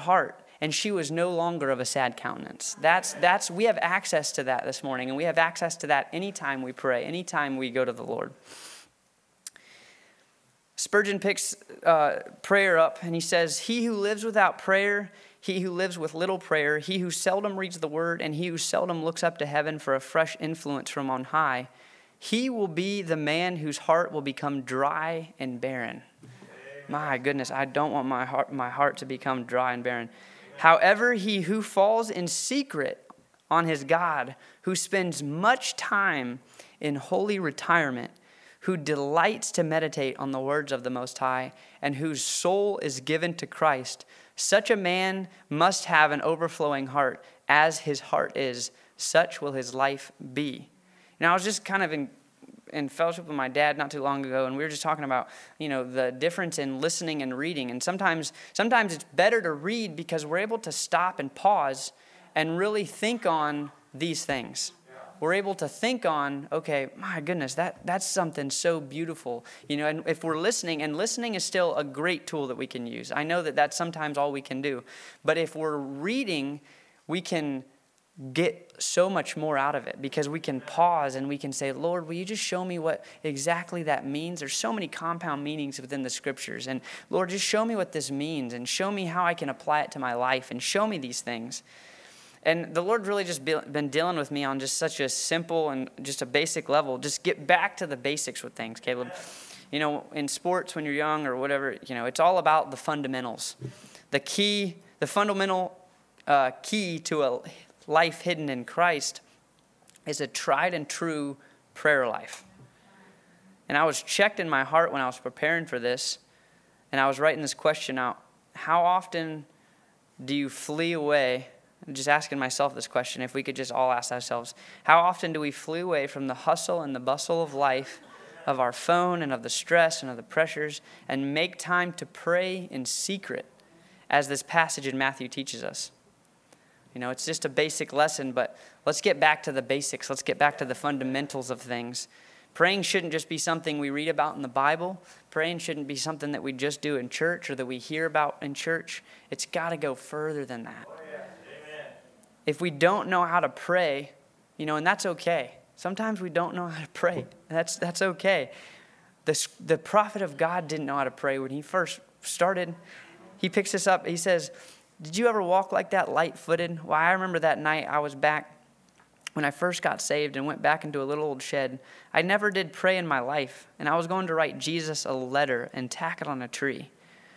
heart and she was no longer of a sad countenance. That's, that's, we have access to that this morning, and we have access to that anytime we pray, anytime we go to the Lord. Spurgeon picks uh, prayer up and he says, He who lives without prayer, he who lives with little prayer, he who seldom reads the word, and he who seldom looks up to heaven for a fresh influence from on high, he will be the man whose heart will become dry and barren. My goodness, I don't want my heart, my heart to become dry and barren. However, he who falls in secret on his God, who spends much time in holy retirement, who delights to meditate on the words of the Most High, and whose soul is given to Christ, such a man must have an overflowing heart, as his heart is, such will his life be. Now, I was just kind of in, in fellowship with my dad not too long ago, and we were just talking about, you know, the difference in listening and reading. And sometimes, sometimes it's better to read because we're able to stop and pause and really think on these things we're able to think on, okay, my goodness, that, that's something so beautiful. You know, and if we're listening, and listening is still a great tool that we can use. I know that that's sometimes all we can do. But if we're reading, we can get so much more out of it because we can pause and we can say, Lord, will you just show me what exactly that means? There's so many compound meanings within the scriptures. And Lord, just show me what this means and show me how I can apply it to my life and show me these things. And the Lord really just been dealing with me on just such a simple and just a basic level. Just get back to the basics with things, Caleb. You know, in sports when you're young or whatever, you know, it's all about the fundamentals. The key, the fundamental uh, key to a life hidden in Christ is a tried and true prayer life. And I was checked in my heart when I was preparing for this, and I was writing this question out. How often do you flee away? Just asking myself this question if we could just all ask ourselves how often do we flee away from the hustle and the bustle of life of our phone and of the stress and of the pressures and make time to pray in secret as this passage in matthew teaches us you know it's just a basic lesson but let's get back to the basics let's get back to the fundamentals of things praying shouldn't just be something we read about in the bible praying shouldn't be something that we just do in church or that we hear about in church it's got to go further than that oh, if we don't know how to pray, you know, and that's okay. Sometimes we don't know how to pray. That's, that's okay. The, the prophet of God didn't know how to pray when he first started. He picks this up. He says, Did you ever walk like that light footed? Well, I remember that night I was back when I first got saved and went back into a little old shed. I never did pray in my life, and I was going to write Jesus a letter and tack it on a tree.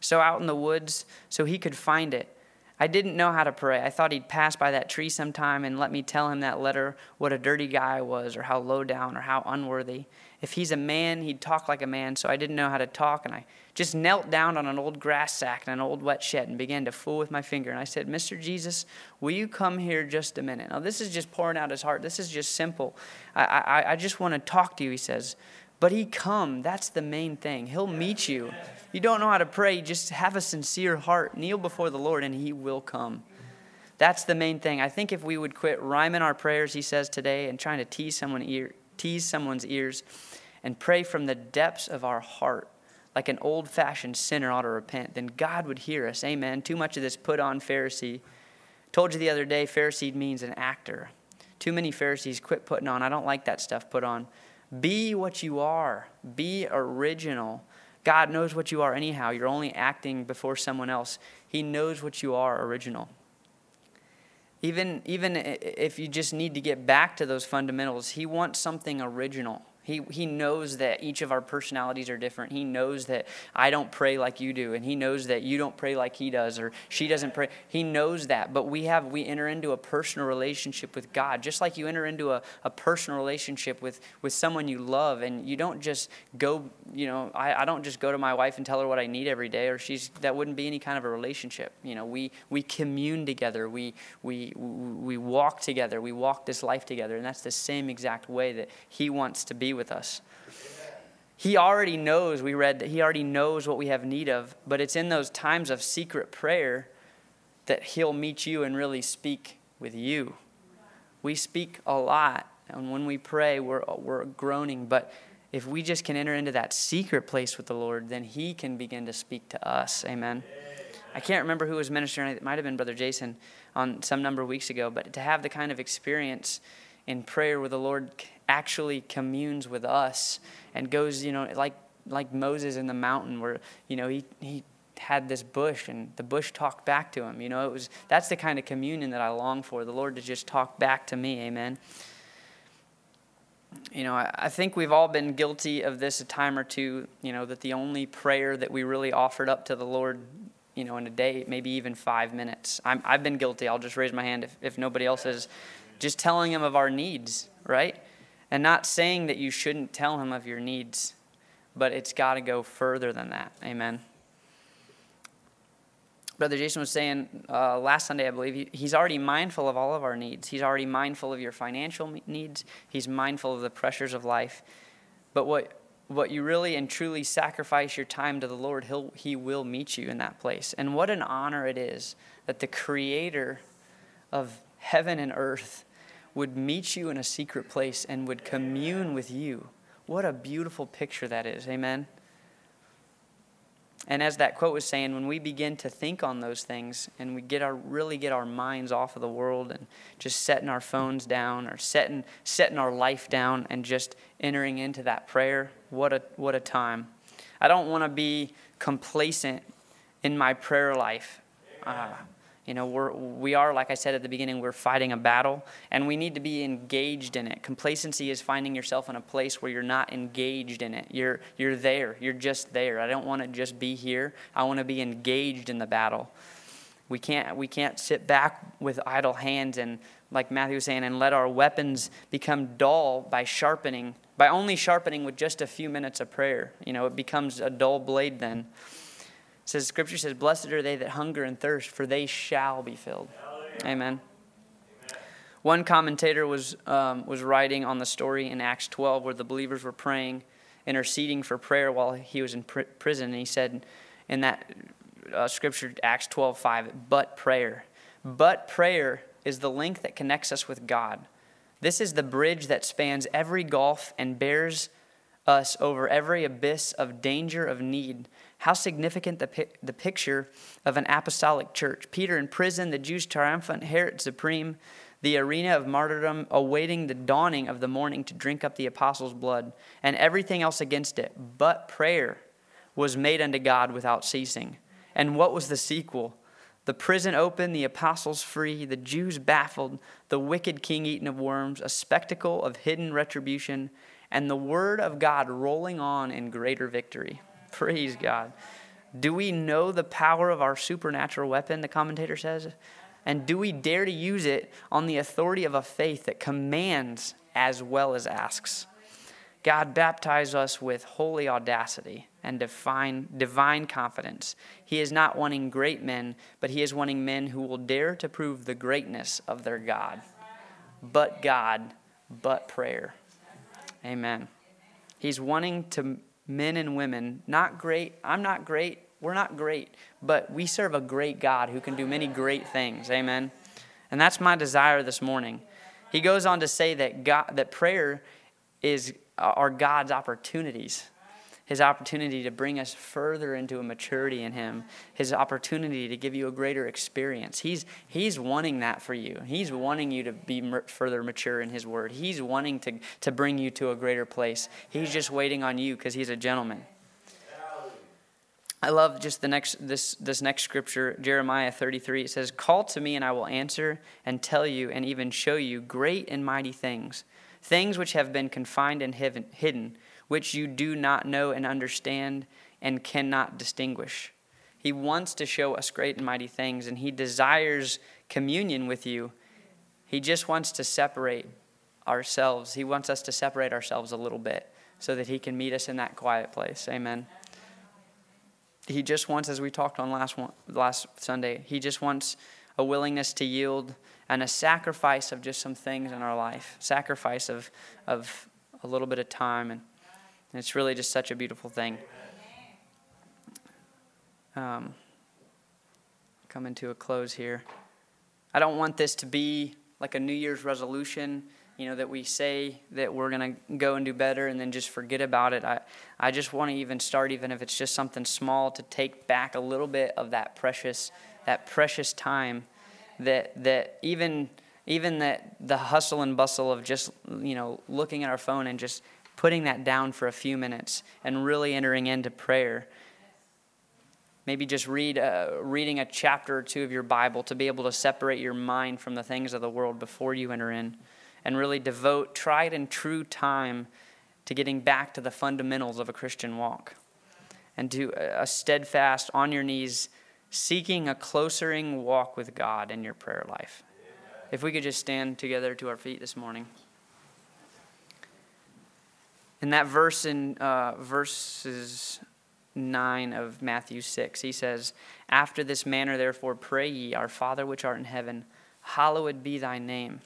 So out in the woods, so he could find it. I didn't know how to pray. I thought he'd pass by that tree sometime and let me tell him that letter what a dirty guy I was or how low down or how unworthy. If he's a man, he'd talk like a man, so I didn't know how to talk. And I just knelt down on an old grass sack in an old wet shed and began to fool with my finger. And I said, Mr. Jesus, will you come here just a minute? Now, this is just pouring out his heart. This is just simple. I, I, I just want to talk to you, he says. But he come. That's the main thing. He'll meet you you don't know how to pray, just have a sincere heart. Kneel before the Lord, and He will come. That's the main thing. I think if we would quit rhyming our prayers, He says today, and trying to tease, someone ear, tease someone's ears, and pray from the depths of our heart, like an old fashioned sinner ought to repent, then God would hear us. Amen. Too much of this put on Pharisee. Told you the other day, Pharisee means an actor. Too many Pharisees quit putting on. I don't like that stuff put on. Be what you are, be original. God knows what you are anyhow. You're only acting before someone else. He knows what you are original. Even, even if you just need to get back to those fundamentals, He wants something original. He, he knows that each of our personalities are different. He knows that I don't pray like you do, and he knows that you don't pray like he does, or she doesn't pray. He knows that. But we have we enter into a personal relationship with God, just like you enter into a, a personal relationship with, with someone you love, and you don't just go, you know, I, I don't just go to my wife and tell her what I need every day, or she's that wouldn't be any kind of a relationship. You know, we we commune together, we we we walk together, we walk this life together, and that's the same exact way that he wants to be with us. He already knows, we read that he already knows what we have need of, but it's in those times of secret prayer that he'll meet you and really speak with you. We speak a lot, and when we pray, we're, we're groaning, but if we just can enter into that secret place with the Lord, then he can begin to speak to us. Amen. I can't remember who was ministering. It might have been Brother Jason on some number of weeks ago. But to have the kind of experience in prayer where the Lord actually communes with us and goes, you know, like like Moses in the mountain where you know he he had this bush and the bush talked back to him. You know, it was that's the kind of communion that I long for. The Lord to just talk back to me. Amen. You know, I, think we've all been guilty of this a time or two, you know, that the only prayer that we really offered up to the Lord, you know, in a day, maybe even five minutes. i have been guilty. I'll just raise my hand if, if nobody else is. Just telling him of our needs, right? And not saying that you shouldn't tell him of your needs, but it's got to go further than that. Amen. Brother Jason was saying uh, last Sunday, I believe, he, he's already mindful of all of our needs. He's already mindful of your financial needs. He's mindful of the pressures of life. But what, what you really and truly sacrifice your time to the Lord, he'll, He will meet you in that place. And what an honor it is that the Creator of heaven and earth would meet you in a secret place and would commune with you. What a beautiful picture that is. Amen. And as that quote was saying, when we begin to think on those things and we get our really get our minds off of the world and just setting our phones down or setting setting our life down and just entering into that prayer, what a what a time. I don't want to be complacent in my prayer life. Uh, you know, we're, we are, like I said at the beginning, we're fighting a battle and we need to be engaged in it. Complacency is finding yourself in a place where you're not engaged in it. You're, you're there, you're just there. I don't want to just be here, I want to be engaged in the battle. We can't, we can't sit back with idle hands and, like Matthew was saying, and let our weapons become dull by sharpening, by only sharpening with just a few minutes of prayer. You know, it becomes a dull blade then says scripture says blessed are they that hunger and thirst for they shall be filled. Amen. One commentator was, um, was writing on the story in acts 12 where the believers were praying interceding for prayer while he was in pr- prison and he said in that uh, scripture acts 12 5 but prayer. But prayer is the link that connects us with god. This is the bridge that spans every gulf and bears us over every abyss of danger of need how significant the, the picture of an apostolic church. Peter in prison, the Jews triumphant, Herod supreme, the arena of martyrdom, awaiting the dawning of the morning to drink up the apostles' blood, and everything else against it. But prayer was made unto God without ceasing. And what was the sequel? The prison open, the apostles free, the Jews baffled, the wicked king eaten of worms, a spectacle of hidden retribution, and the word of God rolling on in greater victory. Praise God. Do we know the power of our supernatural weapon, the commentator says? And do we dare to use it on the authority of a faith that commands as well as asks? God baptize us with holy audacity and divine, divine confidence. He is not wanting great men, but He is wanting men who will dare to prove the greatness of their God. But God, but prayer. Amen. He's wanting to men and women, not great, I'm not great, we're not great, but we serve a great God who can do many great things. Amen. And that's my desire this morning. He goes on to say that God, that prayer is are God's opportunities his opportunity to bring us further into a maturity in him, his opportunity to give you a greater experience. He's, he's wanting that for you. He's wanting you to be further mature in his word. He's wanting to, to bring you to a greater place. He's just waiting on you because he's a gentleman. I love just the next this this next scripture, Jeremiah 33. It says, "Call to me and I will answer and tell you and even show you great and mighty things, things which have been confined and hidden, which you do not know and understand and cannot distinguish. He wants to show us great and mighty things, and He desires communion with you. He just wants to separate ourselves. He wants us to separate ourselves a little bit so that He can meet us in that quiet place. Amen. He just wants, as we talked on last, one, last Sunday, He just wants a willingness to yield and a sacrifice of just some things in our life, sacrifice of, of a little bit of time and and it's really just such a beautiful thing. Um, coming to a close here. I don't want this to be like a New Year's resolution you know, that we say that we're going to go and do better and then just forget about it. I, I just want to even start, even if it's just something small, to take back a little bit of that precious, that precious time that, that even, even that the hustle and bustle of just, you know, looking at our phone and just putting that down for a few minutes and really entering into prayer. Maybe just read uh, reading a chapter or two of your Bible to be able to separate your mind from the things of the world before you enter in and really devote tried and true time to getting back to the fundamentals of a Christian walk and to a steadfast, on your knees, seeking a closering walk with God in your prayer life. If we could just stand together to our feet this morning. In that verse in uh, verses 9 of Matthew 6, he says, After this manner, therefore, pray ye, Our Father which art in heaven, hallowed be thy name.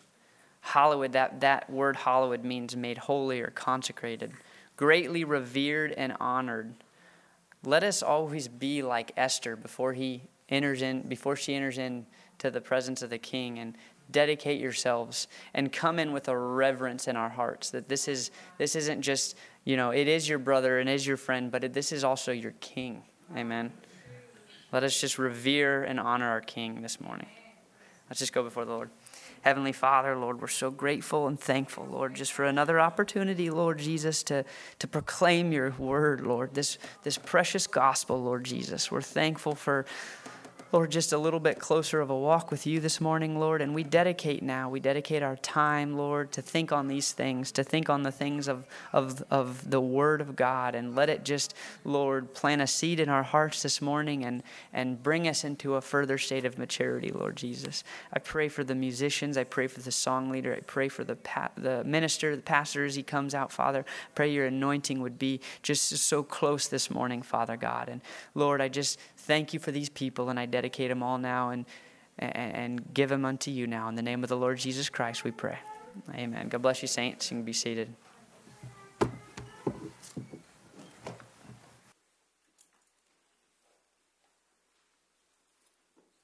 Hallowed, that, that word hallowed means made holy or consecrated, greatly revered and honored. Let us always be like Esther before he enters in, before she enters in to the presence of the king and dedicate yourselves and come in with a reverence in our hearts that this is this isn't just you know it is your brother and is your friend but it, this is also your king. Amen. Let us just revere and honor our king this morning. Let's just go before the lord. Heavenly Father, Lord, we're so grateful and thankful, Lord, just for another opportunity, Lord Jesus, to, to proclaim your word, Lord, this, this precious gospel, Lord Jesus. We're thankful for, Lord, just a little bit closer of a walk with you this morning, Lord. And we dedicate now, we dedicate our time, Lord, to think on these things, to think on the things of, of, of the Word of God. And let it just, Lord, plant a seed in our hearts this morning and, and bring us into a further state of maturity, Lord Jesus. I pray for the musicians. I pray for the song leader. I pray for the, pa- the minister, the pastor as he comes out, Father. Pray your anointing would be just so close this morning, Father God. And Lord, I just thank you for these people, and I dedicate them all now and, and, and give them unto you now. In the name of the Lord Jesus Christ, we pray. Amen. God bless you, saints. You can be seated.